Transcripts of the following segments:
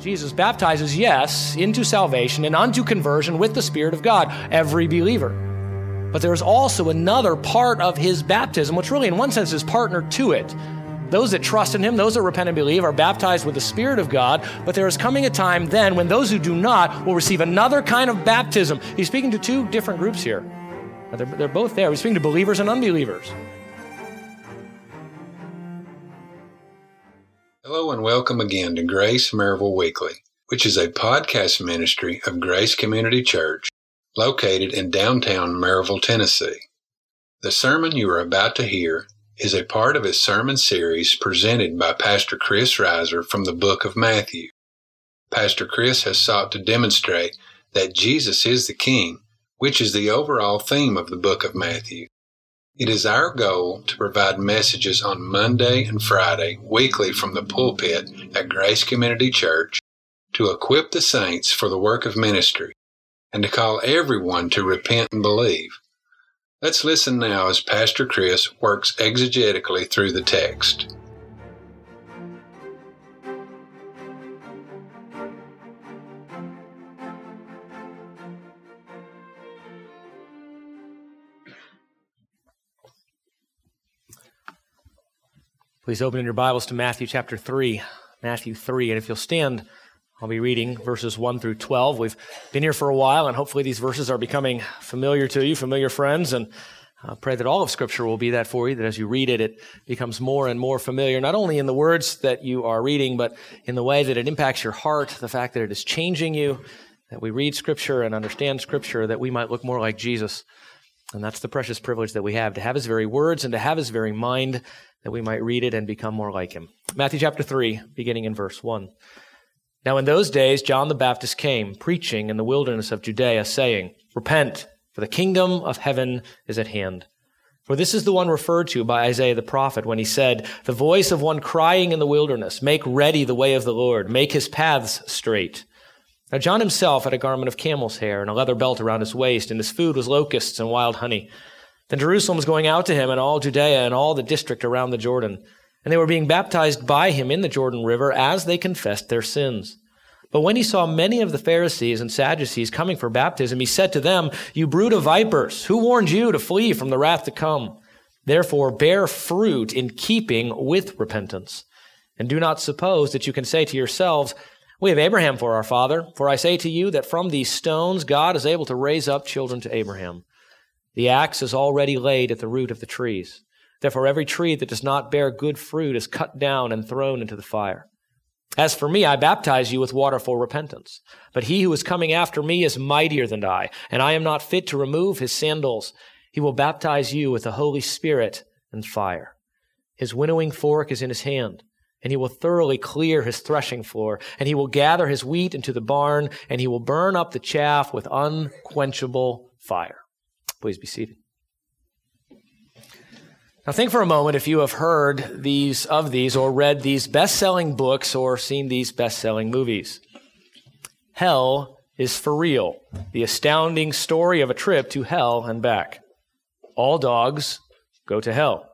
Jesus baptizes, yes, into salvation and unto conversion with the Spirit of God, every believer. But there is also another part of his baptism, which really, in one sense, is partner to it. Those that trust in him, those that repent and believe, are baptized with the Spirit of God. But there is coming a time then when those who do not will receive another kind of baptism. He's speaking to two different groups here. They're, they're both there. He's speaking to believers and unbelievers. Hello and welcome again to Grace Maryville Weekly, which is a podcast ministry of Grace Community Church located in downtown Maryville, Tennessee. The sermon you are about to hear is a part of a sermon series presented by Pastor Chris Reiser from the book of Matthew. Pastor Chris has sought to demonstrate that Jesus is the King, which is the overall theme of the book of Matthew. It is our goal to provide messages on Monday and Friday weekly from the pulpit at Grace Community Church to equip the saints for the work of ministry and to call everyone to repent and believe. Let's listen now as Pastor Chris works exegetically through the text. Please open in your Bibles to Matthew chapter 3. Matthew 3. And if you'll stand, I'll be reading verses 1 through 12. We've been here for a while, and hopefully these verses are becoming familiar to you, familiar friends, and I pray that all of Scripture will be that for you, that as you read it, it becomes more and more familiar, not only in the words that you are reading, but in the way that it impacts your heart, the fact that it is changing you, that we read Scripture and understand Scripture, that we might look more like Jesus. And that's the precious privilege that we have, to have His very words and to have His very mind, that we might read it and become more like Him. Matthew chapter 3, beginning in verse 1. Now in those days, John the Baptist came, preaching in the wilderness of Judea, saying, Repent, for the kingdom of heaven is at hand. For this is the one referred to by Isaiah the prophet when he said, The voice of one crying in the wilderness, Make ready the way of the Lord, make his paths straight. Now John himself had a garment of camel's hair and a leather belt around his waist, and his food was locusts and wild honey. Then Jerusalem was going out to him, and all Judea and all the district around the Jordan. And they were being baptized by him in the Jordan River as they confessed their sins. But when he saw many of the Pharisees and Sadducees coming for baptism, he said to them, You brood of vipers, who warned you to flee from the wrath to come? Therefore bear fruit in keeping with repentance. And do not suppose that you can say to yourselves, We have Abraham for our father, for I say to you that from these stones God is able to raise up children to Abraham. The axe is already laid at the root of the trees. Therefore, every tree that does not bear good fruit is cut down and thrown into the fire. As for me, I baptize you with water for repentance. But he who is coming after me is mightier than I, and I am not fit to remove his sandals. He will baptize you with the Holy Spirit and fire. His winnowing fork is in his hand, and he will thoroughly clear his threshing floor, and he will gather his wheat into the barn, and he will burn up the chaff with unquenchable fire. Please be seated. Now think for a moment if you have heard these of these or read these best-selling books or seen these best-selling movies. Hell is for real. The astounding story of a trip to hell and back. All dogs go to hell.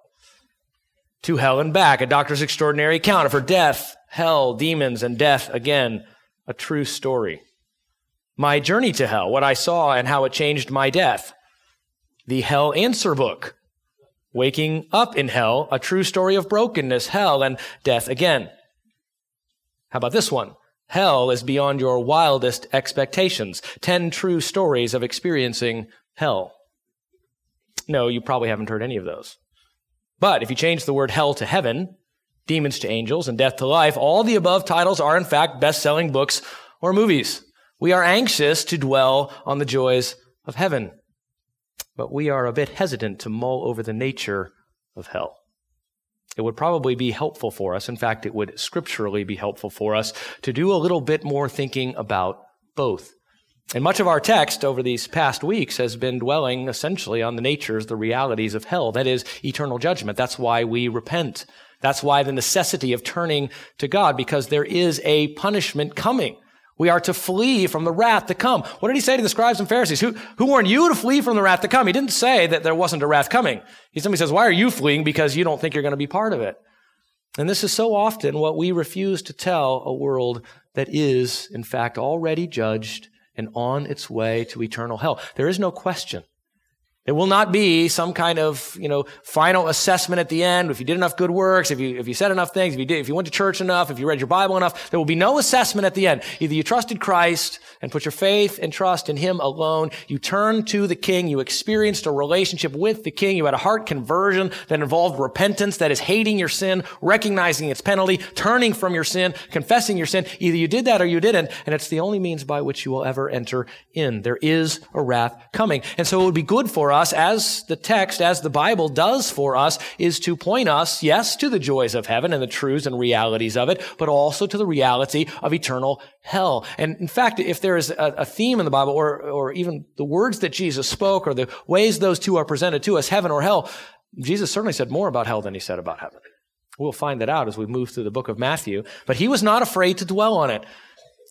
To hell and back, a doctor's extraordinary account of her death, hell, demons, and death again. A true story. My journey to hell, what I saw and how it changed my death. The Hell Answer Book, Waking Up in Hell, a true story of brokenness, hell, and death again. How about this one? Hell is beyond your wildest expectations. Ten true stories of experiencing hell. No, you probably haven't heard any of those. But if you change the word hell to heaven, demons to angels, and death to life, all the above titles are in fact best-selling books or movies. We are anxious to dwell on the joys of heaven but we are a bit hesitant to mull over the nature of hell. It would probably be helpful for us, in fact, it would scripturally be helpful for us to do a little bit more thinking about both. And much of our text over these past weeks has been dwelling essentially on the natures, the realities of hell. That is eternal judgment. That's why we repent. That's why the necessity of turning to God, because there is a punishment coming. We are to flee from the wrath to come. What did he say to the scribes and Pharisees? Who, who warned you to flee from the wrath to come? He didn't say that there wasn't a wrath coming. He simply says, why are you fleeing? Because you don't think you're going to be part of it. And this is so often what we refuse to tell a world that is, in fact, already judged and on its way to eternal hell. There is no question it will not be some kind of, you know, final assessment at the end. If you did enough good works, if you, if you said enough things, if you did, if you went to church enough, if you read your Bible enough, there will be no assessment at the end. Either you trusted Christ and put your faith and trust in Him alone. You turned to the King. You experienced a relationship with the King. You had a heart conversion that involved repentance, that is hating your sin, recognizing its penalty, turning from your sin, confessing your sin. Either you did that or you didn't. And it's the only means by which you will ever enter in. There is a wrath coming. And so it would be good for us us, as the text, as the Bible does for us, is to point us, yes, to the joys of heaven and the truths and realities of it, but also to the reality of eternal hell. And in fact, if there is a, theme in the Bible, or, or even the words that Jesus spoke, or the ways those two are presented to us, heaven or hell, Jesus certainly said more about hell than he said about heaven. We'll find that out as we move through the book of Matthew. But he was not afraid to dwell on it.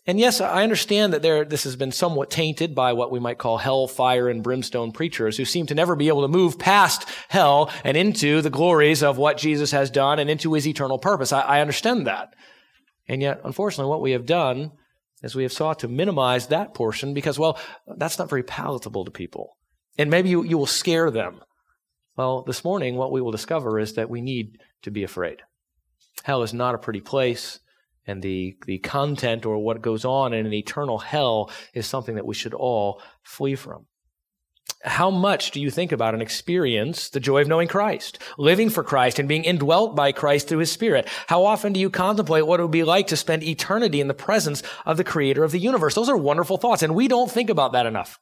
And yes, I understand that there, this has been somewhat tainted by what we might call hell, fire, and brimstone preachers who seem to never be able to move past hell and into the glories of what Jesus has done and into his eternal purpose. I, I understand that. And yet, unfortunately, what we have done is we have sought to minimize that portion because, well, that's not very palatable to people. And maybe you, you will scare them. Well, this morning, what we will discover is that we need to be afraid. Hell is not a pretty place and the, the content or what goes on in an eternal hell is something that we should all flee from. How much do you think about and experience the joy of knowing Christ, living for Christ and being indwelt by Christ through his Spirit? How often do you contemplate what it would be like to spend eternity in the presence of the creator of the universe? Those are wonderful thoughts, and we don't think about that enough.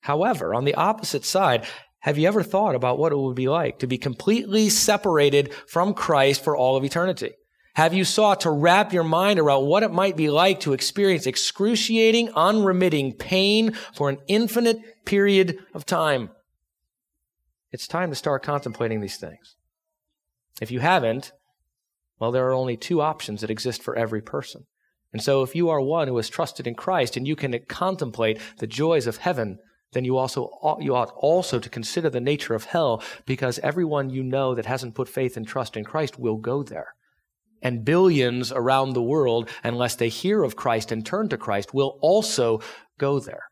However, on the opposite side, have you ever thought about what it would be like to be completely separated from Christ for all of eternity? Have you sought to wrap your mind around what it might be like to experience excruciating, unremitting pain for an infinite period of time? It's time to start contemplating these things. If you haven't, well, there are only two options that exist for every person. And so if you are one who has trusted in Christ and you can contemplate the joys of heaven, then you also you ought also to consider the nature of hell because everyone you know that hasn't put faith and trust in Christ will go there and billions around the world, unless they hear of Christ and turn to Christ, will also go there.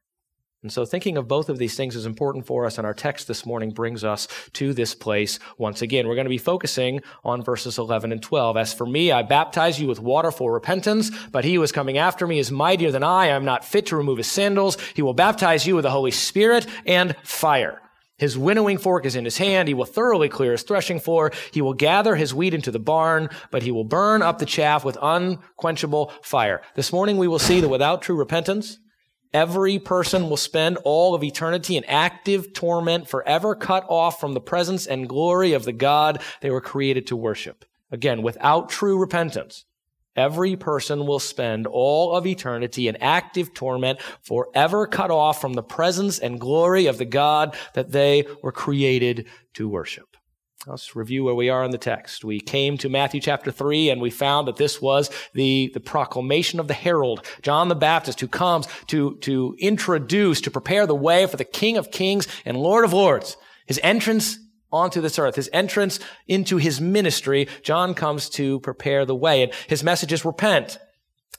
And so thinking of both of these things is important for us, and our text this morning brings us to this place once again. We're going to be focusing on verses 11 and 12. As for me, I baptize you with water for repentance, but he who is coming after me is mightier than I. I am not fit to remove his sandals. He will baptize you with the Holy Spirit and fire. His winnowing fork is in his hand. He will thoroughly clear his threshing floor. He will gather his wheat into the barn, but he will burn up the chaff with unquenchable fire. This morning we will see that without true repentance, every person will spend all of eternity in active torment, forever cut off from the presence and glory of the God they were created to worship. Again, without true repentance, Every person will spend all of eternity in active torment, forever cut off from the presence and glory of the God that they were created to worship. Let's review where we are in the text. We came to Matthew chapter 3 and we found that this was the, the proclamation of the herald, John the Baptist, who comes to, to introduce, to prepare the way for the King of Kings and Lord of Lords. His entrance onto this earth, his entrance into his ministry, John comes to prepare the way. And his message is repent.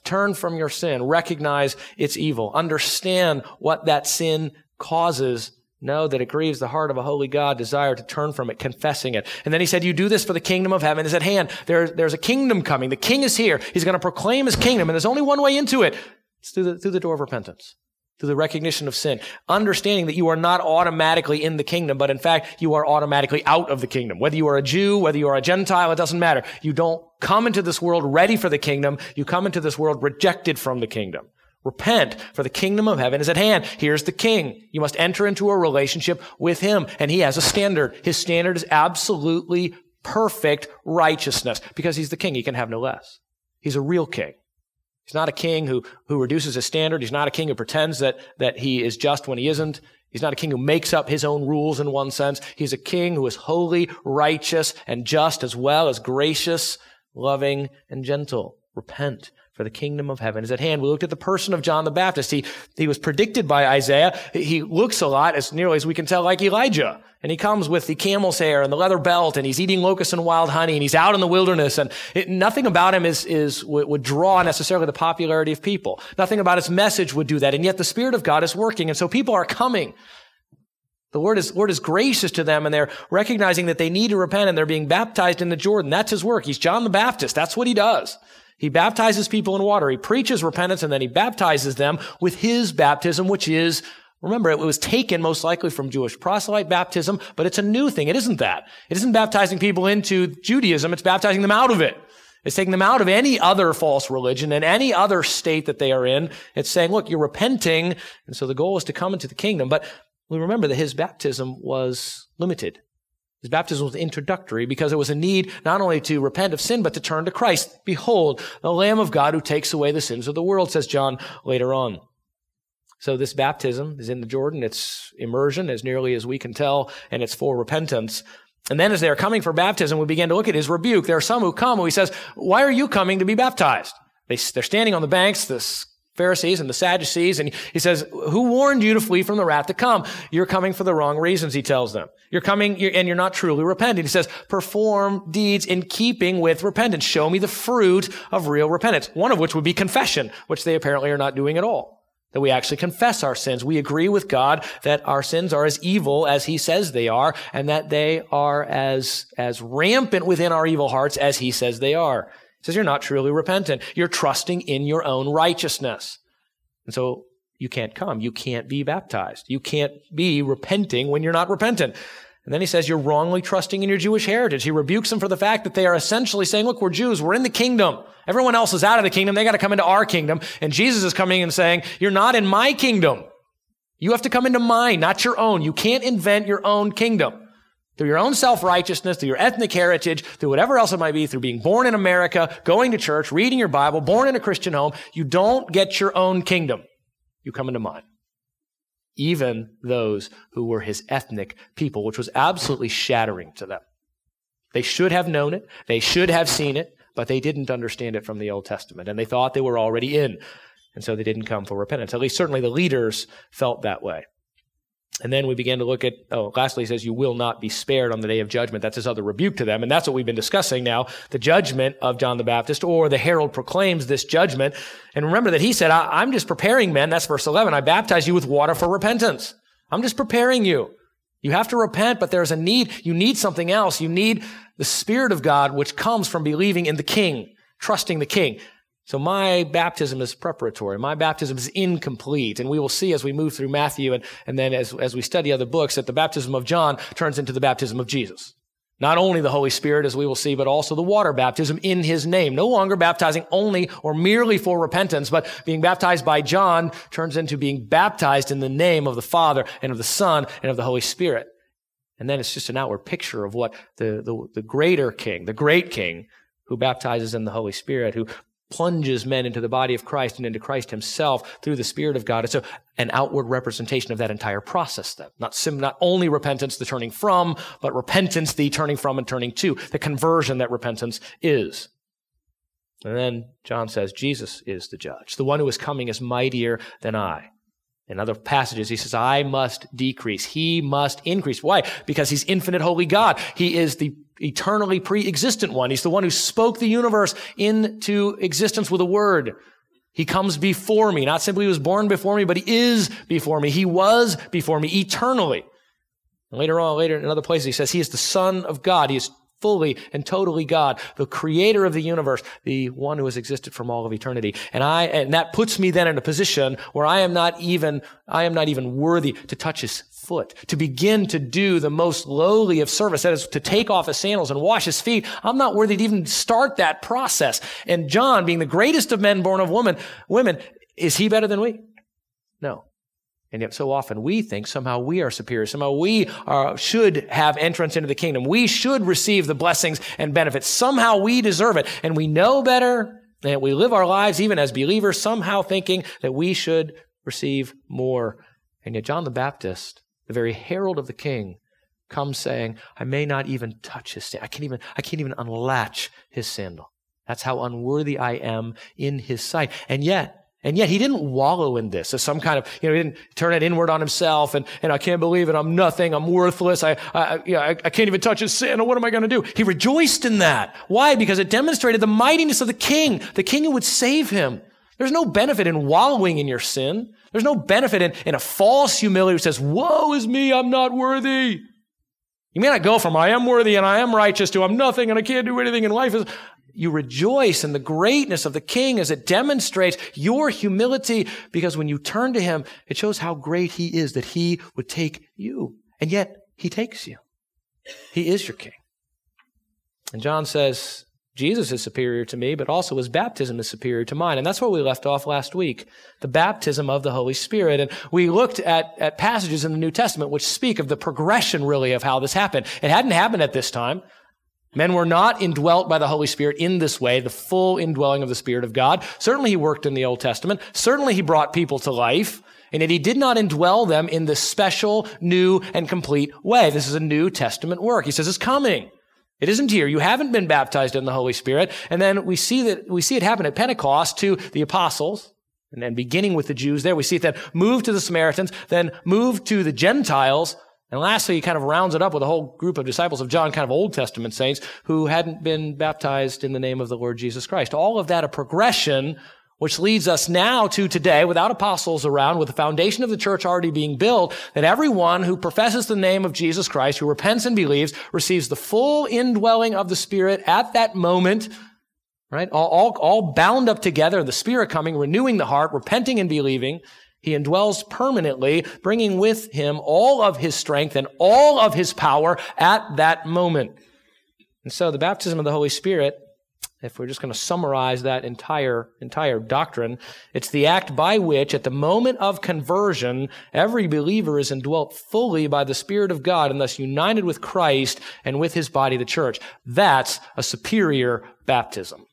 Turn from your sin. Recognize its evil. Understand what that sin causes. Know that it grieves the heart of a holy God, desire to turn from it, confessing it. And then he said, you do this for the kingdom of heaven is at hand. There, there's a kingdom coming. The king is here. He's going to proclaim his kingdom. And there's only one way into it. It's through the, through the door of repentance through the recognition of sin, understanding that you are not automatically in the kingdom, but in fact, you are automatically out of the kingdom. Whether you are a Jew, whether you are a Gentile, it doesn't matter. You don't come into this world ready for the kingdom. You come into this world rejected from the kingdom. Repent, for the kingdom of heaven is at hand. Here's the king. You must enter into a relationship with him, and he has a standard. His standard is absolutely perfect righteousness because he's the king. He can have no less. He's a real king. He's not a king who, who reduces his standard. He's not a king who pretends that, that he is just when he isn't. He's not a king who makes up his own rules in one sense. He's a king who is holy, righteous, and just as well as gracious, loving, and gentle. Repent, for the kingdom of heaven is at hand. We looked at the person of John the Baptist. He, he was predicted by Isaiah. He looks a lot, as nearly as we can tell, like Elijah. And he comes with the camel's hair and the leather belt, and he's eating locusts and wild honey, and he's out in the wilderness. And it, nothing about him is, is would, would draw necessarily the popularity of people. Nothing about his message would do that. And yet the Spirit of God is working, and so people are coming. The Lord is, Lord is gracious to them and they're recognizing that they need to repent and they're being baptized in the Jordan. That's his work. He's John the Baptist. That's what he does. He baptizes people in water. He preaches repentance and then he baptizes them with his baptism, which is, remember, it was taken most likely from Jewish proselyte baptism, but it's a new thing. It isn't that. It isn't baptizing people into Judaism. It's baptizing them out of it. It's taking them out of any other false religion and any other state that they are in. It's saying, look, you're repenting. And so the goal is to come into the kingdom. But we remember that his baptism was limited. His baptism was introductory because it was a need not only to repent of sin, but to turn to Christ. Behold, the Lamb of God who takes away the sins of the world, says John later on. So this baptism is in the Jordan. It's immersion as nearly as we can tell, and it's for repentance. And then as they are coming for baptism, we begin to look at his rebuke. There are some who come who he says, why are you coming to be baptized? They, they're standing on the banks. This Pharisees and the Sadducees, and he says, who warned you to flee from the wrath to come? You're coming for the wrong reasons, he tells them. You're coming, and you're not truly repenting. He says, perform deeds in keeping with repentance. Show me the fruit of real repentance. One of which would be confession, which they apparently are not doing at all. That we actually confess our sins. We agree with God that our sins are as evil as he says they are, and that they are as, as rampant within our evil hearts as he says they are says you're not truly repentant. You're trusting in your own righteousness. And so you can't come. You can't be baptized. You can't be repenting when you're not repentant. And then he says you're wrongly trusting in your Jewish heritage. He rebukes them for the fact that they are essentially saying, look, we're Jews. We're in the kingdom. Everyone else is out of the kingdom. They got to come into our kingdom. And Jesus is coming and saying, you're not in my kingdom. You have to come into mine, not your own. You can't invent your own kingdom through your own self-righteousness, through your ethnic heritage, through whatever else it might be, through being born in America, going to church, reading your Bible, born in a Christian home, you don't get your own kingdom. You come into mine. Even those who were his ethnic people, which was absolutely shattering to them. They should have known it. They should have seen it, but they didn't understand it from the Old Testament. And they thought they were already in. And so they didn't come for repentance. At least certainly the leaders felt that way. And then we began to look at, oh, lastly, he says, you will not be spared on the day of judgment. That's his other rebuke to them. And that's what we've been discussing now, the judgment of John the Baptist, or the herald proclaims this judgment. And remember that he said, I'm just preparing men. That's verse 11. I baptize you with water for repentance. I'm just preparing you. You have to repent, but there's a need. You need something else. You need the Spirit of God, which comes from believing in the King, trusting the King. So my baptism is preparatory. My baptism is incomplete. And we will see as we move through Matthew and, and then as, as we study other books that the baptism of John turns into the baptism of Jesus. Not only the Holy Spirit, as we will see, but also the water baptism in his name. No longer baptizing only or merely for repentance, but being baptized by John turns into being baptized in the name of the Father and of the Son and of the Holy Spirit. And then it's just an outward picture of what the, the, the greater king, the great king, who baptizes in the Holy Spirit, who plunges men into the body of Christ and into Christ himself through the Spirit of God. It's a, an outward representation of that entire process then. Not sim, not only repentance, the turning from, but repentance, the turning from and turning to, the conversion that repentance is. And then John says, Jesus is the judge. The one who is coming is mightier than I. In other passages, he says, I must decrease. He must increase. Why? Because he's infinite holy God. He is the eternally pre-existent one. He's the one who spoke the universe into existence with a word. He comes before me. Not simply he was born before me, but he is before me. He was before me eternally. And later on, later in another place, he says he is the son of God. He is fully and totally God, the creator of the universe, the one who has existed from all of eternity. And I, and that puts me then in a position where I am not even, I am not even worthy to touch his foot, to begin to do the most lowly of service, that is to take off his sandals and wash his feet. I'm not worthy to even start that process. And John, being the greatest of men born of woman, women, is he better than we? No. And yet, so often we think somehow we are superior. Somehow we are, should have entrance into the kingdom. We should receive the blessings and benefits. Somehow we deserve it. And we know better. And we live our lives, even as believers, somehow thinking that we should receive more. And yet, John the Baptist, the very herald of the king, comes saying, I may not even touch his sandal. I can't even, I can't even unlatch his sandal. That's how unworthy I am in his sight. And yet, and yet he didn't wallow in this as some kind of, you know, he didn't turn it inward on himself and, and I can't believe it. I'm nothing. I'm worthless. I, I, you know, I, I can't even touch his sin. What am I going to do? He rejoiced in that. Why? Because it demonstrated the mightiness of the king, the king who would save him. There's no benefit in wallowing in your sin. There's no benefit in, in a false humility who says, woe is me. I'm not worthy. You may not go from I am worthy and I am righteous to I'm nothing and I can't do anything in life. You rejoice in the greatness of the King as it demonstrates your humility because when you turn to Him, it shows how great He is that He would take you. And yet, He takes you. He is your King. And John says, Jesus is superior to me, but also his baptism is superior to mine. And that's where we left off last week. The baptism of the Holy Spirit. And we looked at, at passages in the New Testament which speak of the progression really of how this happened. It hadn't happened at this time. Men were not indwelt by the Holy Spirit in this way, the full indwelling of the Spirit of God. Certainly he worked in the Old Testament. Certainly he brought people to life. And yet he did not indwell them in this special, new, and complete way. This is a New Testament work. He says it's coming. It isn't here. You haven't been baptized in the Holy Spirit. And then we see that, we see it happen at Pentecost to the apostles. And then beginning with the Jews there, we see it then move to the Samaritans, then move to the Gentiles. And lastly, he kind of rounds it up with a whole group of disciples of John, kind of Old Testament saints who hadn't been baptized in the name of the Lord Jesus Christ. All of that a progression which leads us now to today, without apostles around, with the foundation of the church already being built, that everyone who professes the name of Jesus Christ, who repents and believes, receives the full indwelling of the Spirit at that moment, right? All, all, all bound up together, the Spirit coming, renewing the heart, repenting and believing. He indwells permanently, bringing with him all of his strength and all of his power at that moment. And so the baptism of the Holy Spirit if we're just going to summarize that entire, entire doctrine, it's the act by which, at the moment of conversion, every believer is indwelt fully by the Spirit of God and thus united with Christ and with his body, the church. That's a superior baptism.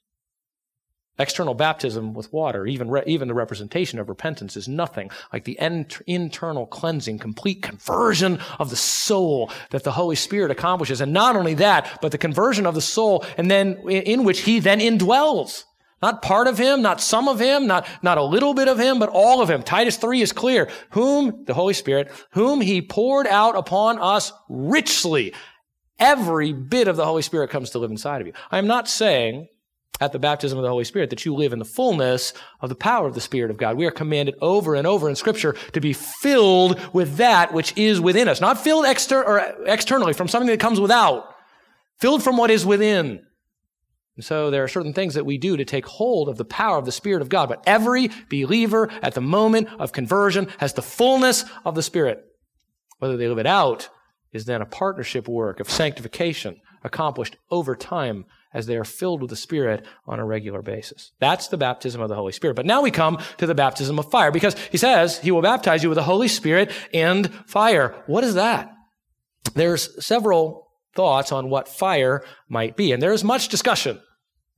External baptism with water, even, re- even the representation of repentance, is nothing like the internal cleansing, complete conversion of the soul that the Holy Spirit accomplishes. And not only that, but the conversion of the soul, and then in, which He then indwells. Not part of Him, not some of Him, not, not a little bit of Him, but all of Him. Titus 3 is clear. Whom, the Holy Spirit, whom He poured out upon us richly. Every bit of the Holy Spirit comes to live inside of you. I am not saying at the baptism of the Holy Spirit, that you live in the fullness of the power of the Spirit of God. We are commanded over and over in Scripture to be filled with that which is within us, not filled exter- or externally from something that comes without, filled from what is within. And so there are certain things that we do to take hold of the power of the Spirit of God. But every believer at the moment of conversion has the fullness of the Spirit. Whether they live it out is then a partnership work of sanctification accomplished over time as they are filled with the Spirit on a regular basis. That's the baptism of the Holy Spirit. But now we come to the baptism of fire because he says he will baptize you with the Holy Spirit and fire. What is that? There's several thoughts on what fire might be, and there's much discussion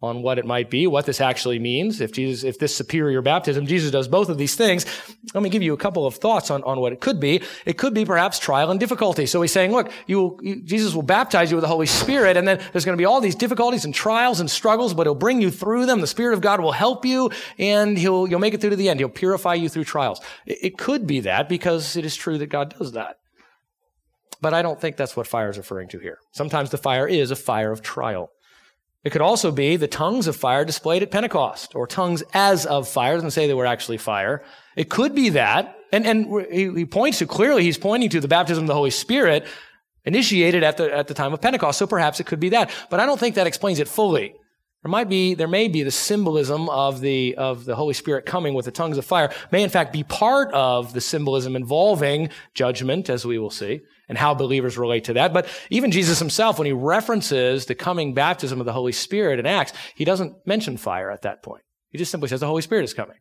on what it might be, what this actually means. If Jesus, if this superior baptism, Jesus does both of these things, let me give you a couple of thoughts on, on what it could be. It could be perhaps trial and difficulty. So he's saying, look, you, you, Jesus will baptize you with the Holy Spirit, and then there's going to be all these difficulties and trials and struggles, but he'll bring you through them. The Spirit of God will help you, and he'll, you'll make it through to the end. He'll purify you through trials. It, it could be that because it is true that God does that. But I don't think that's what fire is referring to here. Sometimes the fire is a fire of trial. It could also be the tongues of fire displayed at Pentecost, or tongues as of fire. It doesn't say they were actually fire. It could be that. And, and he points to, clearly, he's pointing to the baptism of the Holy Spirit initiated at the, at the time of Pentecost. So perhaps it could be that. But I don't think that explains it fully. There might be, there may be the symbolism of the, of the Holy Spirit coming with the tongues of fire may in fact be part of the symbolism involving judgment, as we will see, and how believers relate to that. But even Jesus himself, when he references the coming baptism of the Holy Spirit in Acts, he doesn't mention fire at that point. He just simply says the Holy Spirit is coming.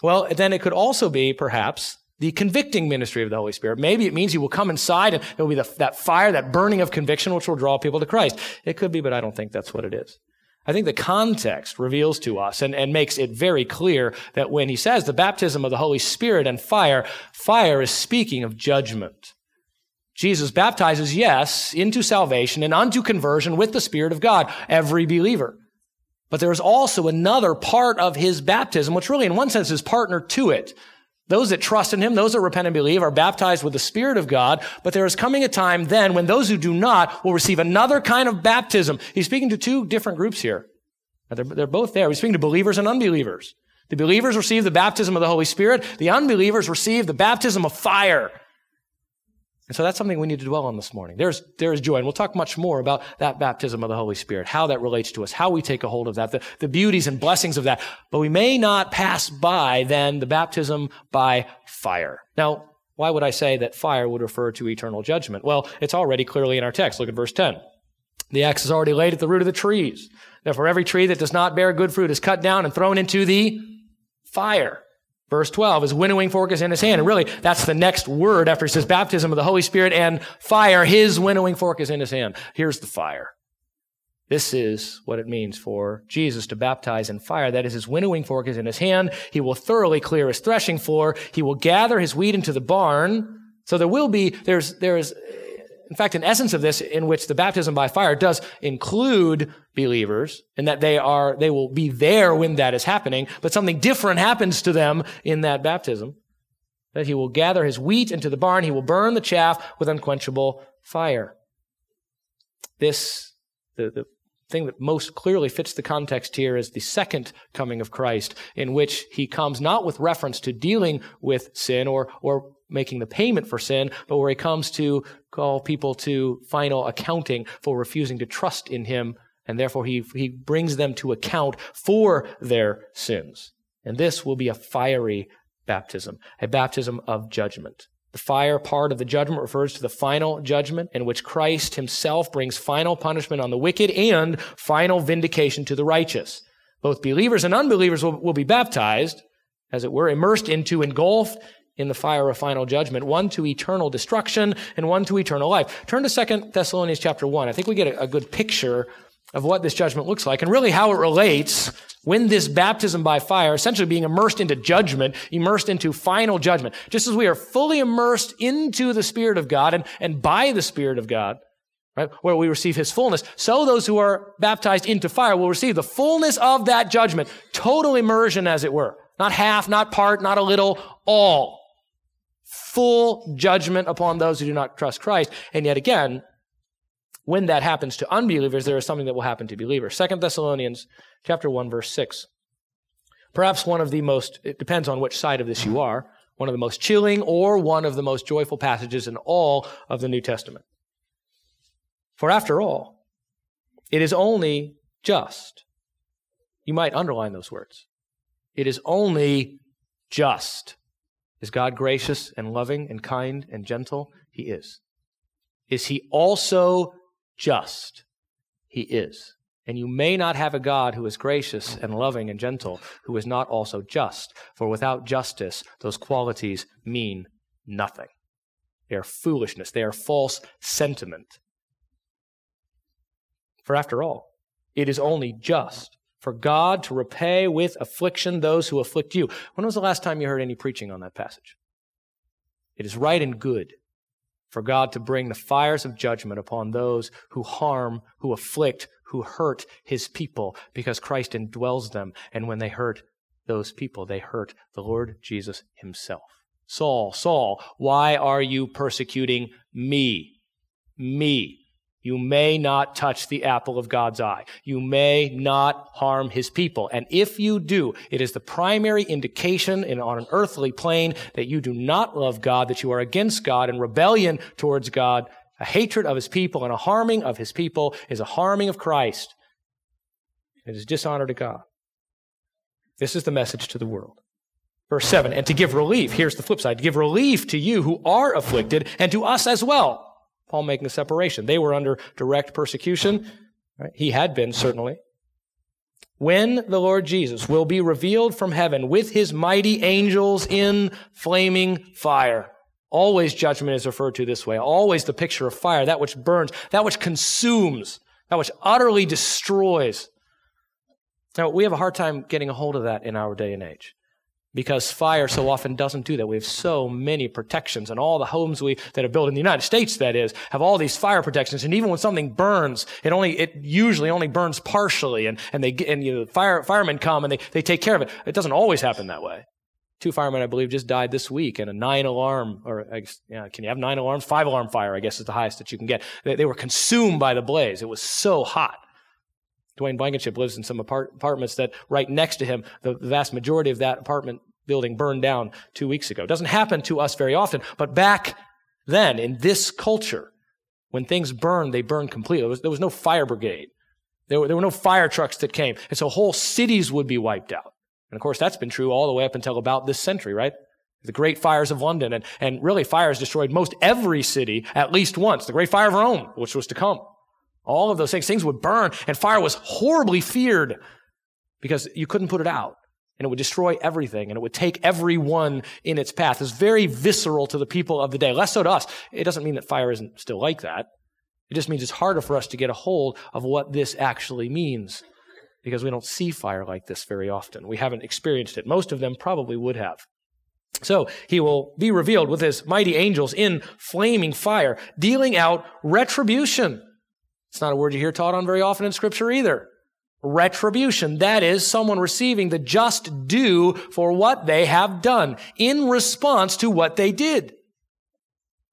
Well, then it could also be perhaps the convicting ministry of the Holy Spirit. Maybe it means he will come inside and it will be the, that fire, that burning of conviction, which will draw people to Christ. It could be, but I don't think that's what it is. I think the context reveals to us and, and makes it very clear that when he says the baptism of the Holy Spirit and fire, fire is speaking of judgment. Jesus baptizes, yes, into salvation and unto conversion with the Spirit of God, every believer. But there is also another part of his baptism, which really in one sense is partner to it. Those that trust in him, those that repent and believe are baptized with the Spirit of God, but there is coming a time then when those who do not will receive another kind of baptism. He's speaking to two different groups here. They're, they're both there. He's speaking to believers and unbelievers. The believers receive the baptism of the Holy Spirit. The unbelievers receive the baptism of fire. And so that's something we need to dwell on this morning. There's, there's joy. And we'll talk much more about that baptism of the Holy Spirit, how that relates to us, how we take a hold of that, the, the beauties and blessings of that. But we may not pass by then the baptism by fire. Now, why would I say that fire would refer to eternal judgment? Well, it's already clearly in our text. Look at verse 10. The axe is already laid at the root of the trees. Therefore, every tree that does not bear good fruit is cut down and thrown into the fire. Verse 12, his winnowing fork is in his hand. And really, that's the next word after he says baptism of the Holy Spirit and fire. His winnowing fork is in his hand. Here's the fire. This is what it means for Jesus to baptize in fire. That is, his winnowing fork is in his hand. He will thoroughly clear his threshing floor. He will gather his wheat into the barn. So there will be, there's, there's in fact, an essence of this in which the baptism by fire does include believers and that they are, they will be there when that is happening, but something different happens to them in that baptism. That he will gather his wheat into the barn, he will burn the chaff with unquenchable fire. This, the, the thing that most clearly fits the context here is the second coming of Christ, in which he comes not with reference to dealing with sin or, or making the payment for sin, but where he comes to call people to final accounting for refusing to trust in him, and therefore he, he brings them to account for their sins. And this will be a fiery baptism, a baptism of judgment. The fire part of the judgment refers to the final judgment in which Christ himself brings final punishment on the wicked and final vindication to the righteous. Both believers and unbelievers will, will be baptized, as it were, immersed into, engulfed in the fire of final judgment, one to eternal destruction and one to eternal life. Turn to 2 Thessalonians chapter 1. I think we get a, a good picture of what this judgment looks like and really how it relates when this baptism by fire, essentially being immersed into judgment, immersed into final judgment. Just as we are fully immersed into the Spirit of God and, and by the Spirit of God, right, where we receive His fullness, so those who are baptized into fire will receive the fullness of that judgment, total immersion as it were. Not half, not part, not a little, all full judgment upon those who do not trust Christ. And yet again, when that happens to unbelievers, there is something that will happen to believers. Second Thessalonians chapter 1, verse 6. Perhaps one of the most, it depends on which side of this you are, one of the most chilling or one of the most joyful passages in all of the New Testament. For after all, it is only just. You might underline those words. It is only just is God gracious and loving and kind and gentle? He is. Is he also just? He is. And you may not have a God who is gracious and loving and gentle, who is not also just. For without justice, those qualities mean nothing. They are foolishness. They are false sentiment. For after all, it is only just for God to repay with affliction those who afflict you. When was the last time you heard any preaching on that passage? It is right and good for God to bring the fires of judgment upon those who harm, who afflict, who hurt his people because Christ indwells them. And when they hurt those people, they hurt the Lord Jesus himself. Saul, Saul, why are you persecuting me? Me. You may not touch the apple of God's eye. You may not harm his people. And if you do, it is the primary indication in, on an earthly plane that you do not love God, that you are against God and rebellion towards God. A hatred of his people and a harming of his people is a harming of Christ. It is dishonor to God. This is the message to the world. Verse 7, and to give relief, here's the flip side, to give relief to you who are afflicted and to us as well Paul making a separation. They were under direct persecution. Right? He had been, certainly. When the Lord Jesus will be revealed from heaven with his mighty angels in flaming fire. Always judgment is referred to this way. Always the picture of fire, that which burns, that which consumes, that which utterly destroys. Now, we have a hard time getting a hold of that in our day and age because fire so often doesn't do that. We have so many protections and all the homes we, that are built in the United States, that is, have all these fire protections. And even when something burns, it only, it usually only burns partially and, and they, and you know, fire, firemen come and they, they take care of it. It doesn't always happen that way. Two firemen, I believe, just died this week in a nine alarm, or yeah, can you have nine alarms? Five alarm fire, I guess, is the highest that you can get. They, they were consumed by the blaze. It was so hot. Dwayne Blankenship lives in some apart- apartments that right next to him, the vast majority of that apartment building burned down two weeks ago. Doesn't happen to us very often, but back then in this culture, when things burned, they burned completely. There was, there was no fire brigade. There were, there were no fire trucks that came. And so whole cities would be wiped out. And of course, that's been true all the way up until about this century, right? The great fires of London. And, and really, fires destroyed most every city at least once. The great fire of Rome, which was to come. All of those things, things would burn, and fire was horribly feared because you couldn't put it out. And it would destroy everything, and it would take everyone in its path. It's very visceral to the people of the day, less so to us. It doesn't mean that fire isn't still like that. It just means it's harder for us to get a hold of what this actually means because we don't see fire like this very often. We haven't experienced it. Most of them probably would have. So he will be revealed with his mighty angels in flaming fire, dealing out retribution. It's not a word you hear taught on very often in scripture either. Retribution. That is someone receiving the just due for what they have done in response to what they did.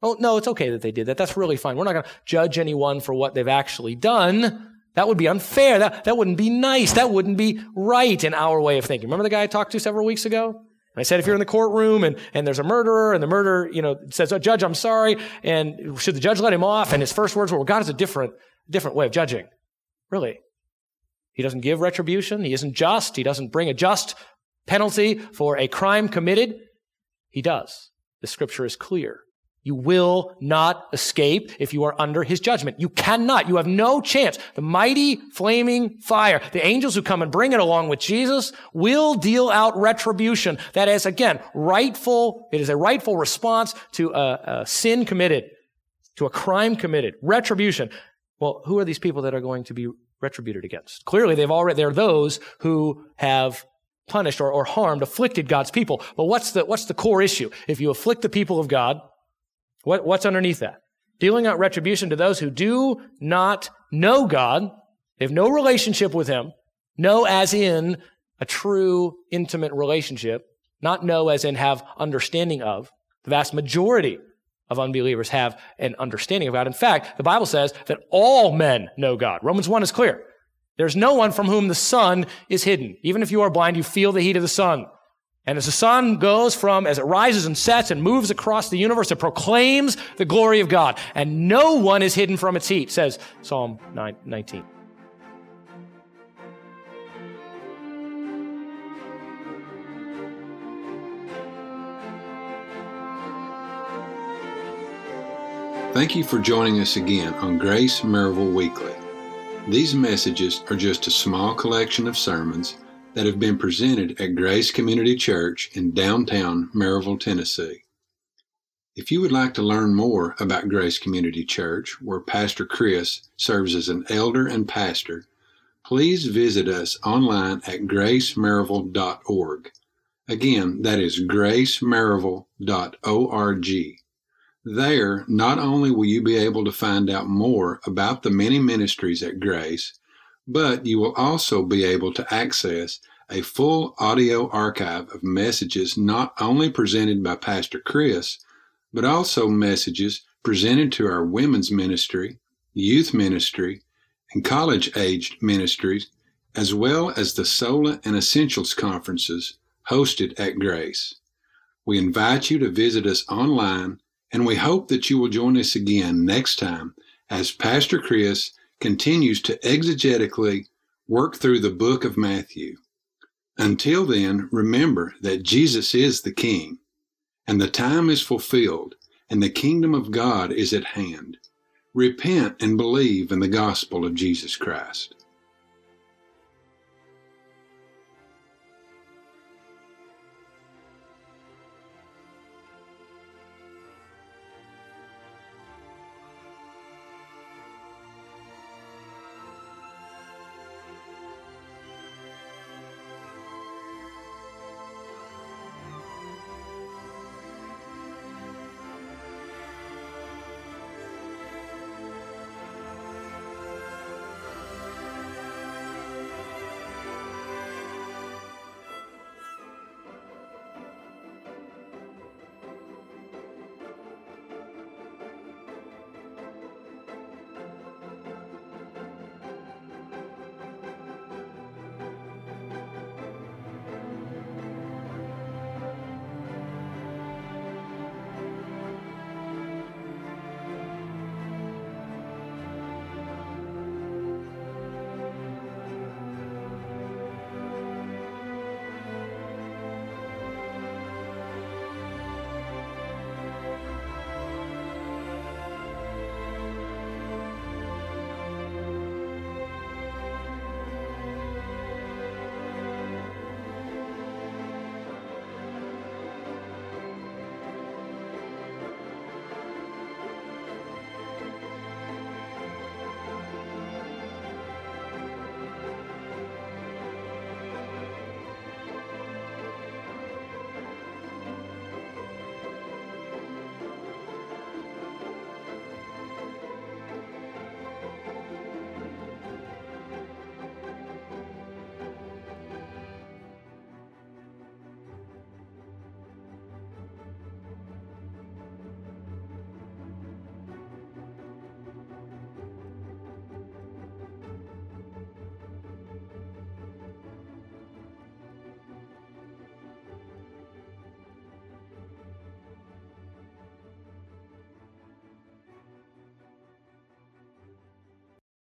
Oh, no, it's okay that they did that. That's really fine. We're not going to judge anyone for what they've actually done. That would be unfair. That, that wouldn't be nice. That wouldn't be right in our way of thinking. Remember the guy I talked to several weeks ago? I said, if you're in the courtroom and, and there's a murderer and the murderer, you know, says, oh, judge, I'm sorry. And should the judge let him off? And his first words were, well, God is a different, different way of judging. Really? He doesn't give retribution. He isn't just. He doesn't bring a just penalty for a crime committed. He does. The scripture is clear. You will not escape if you are under his judgment. You cannot. You have no chance. The mighty flaming fire, the angels who come and bring it along with Jesus will deal out retribution. That is, again, rightful, it is a rightful response to a, a sin committed, to a crime committed. Retribution. Well, who are these people that are going to be retributed against? Clearly, they've already, they're those who have punished or, or harmed, afflicted God's people. But what's the, what's the core issue? If you afflict the people of God, what, what's underneath that? Dealing out retribution to those who do not know God, they have no relationship with Him, know as in a true intimate relationship, not know as in have understanding of. The vast majority of unbelievers have an understanding of God. In fact, the Bible says that all men know God. Romans 1 is clear. There's no one from whom the sun is hidden. Even if you are blind, you feel the heat of the sun. And as the sun goes from, as it rises and sets and moves across the universe, it proclaims the glory of God. And no one is hidden from its heat, says Psalm 19. Thank you for joining us again on Grace Maryville Weekly. These messages are just a small collection of sermons that have been presented at Grace Community Church in downtown Maryville, Tennessee. If you would like to learn more about Grace Community Church, where Pastor Chris serves as an elder and pastor, please visit us online at gracemaryville.org. Again, that is gracemaryville.org. There, not only will you be able to find out more about the many ministries at Grace, but you will also be able to access a full audio archive of messages not only presented by Pastor Chris, but also messages presented to our women's ministry, youth ministry, and college aged ministries, as well as the Sola and Essentials conferences hosted at Grace. We invite you to visit us online, and we hope that you will join us again next time as Pastor Chris continues to exegetically work through the book of Matthew. Until then, remember that Jesus is the King, and the time is fulfilled, and the kingdom of God is at hand. Repent and believe in the gospel of Jesus Christ.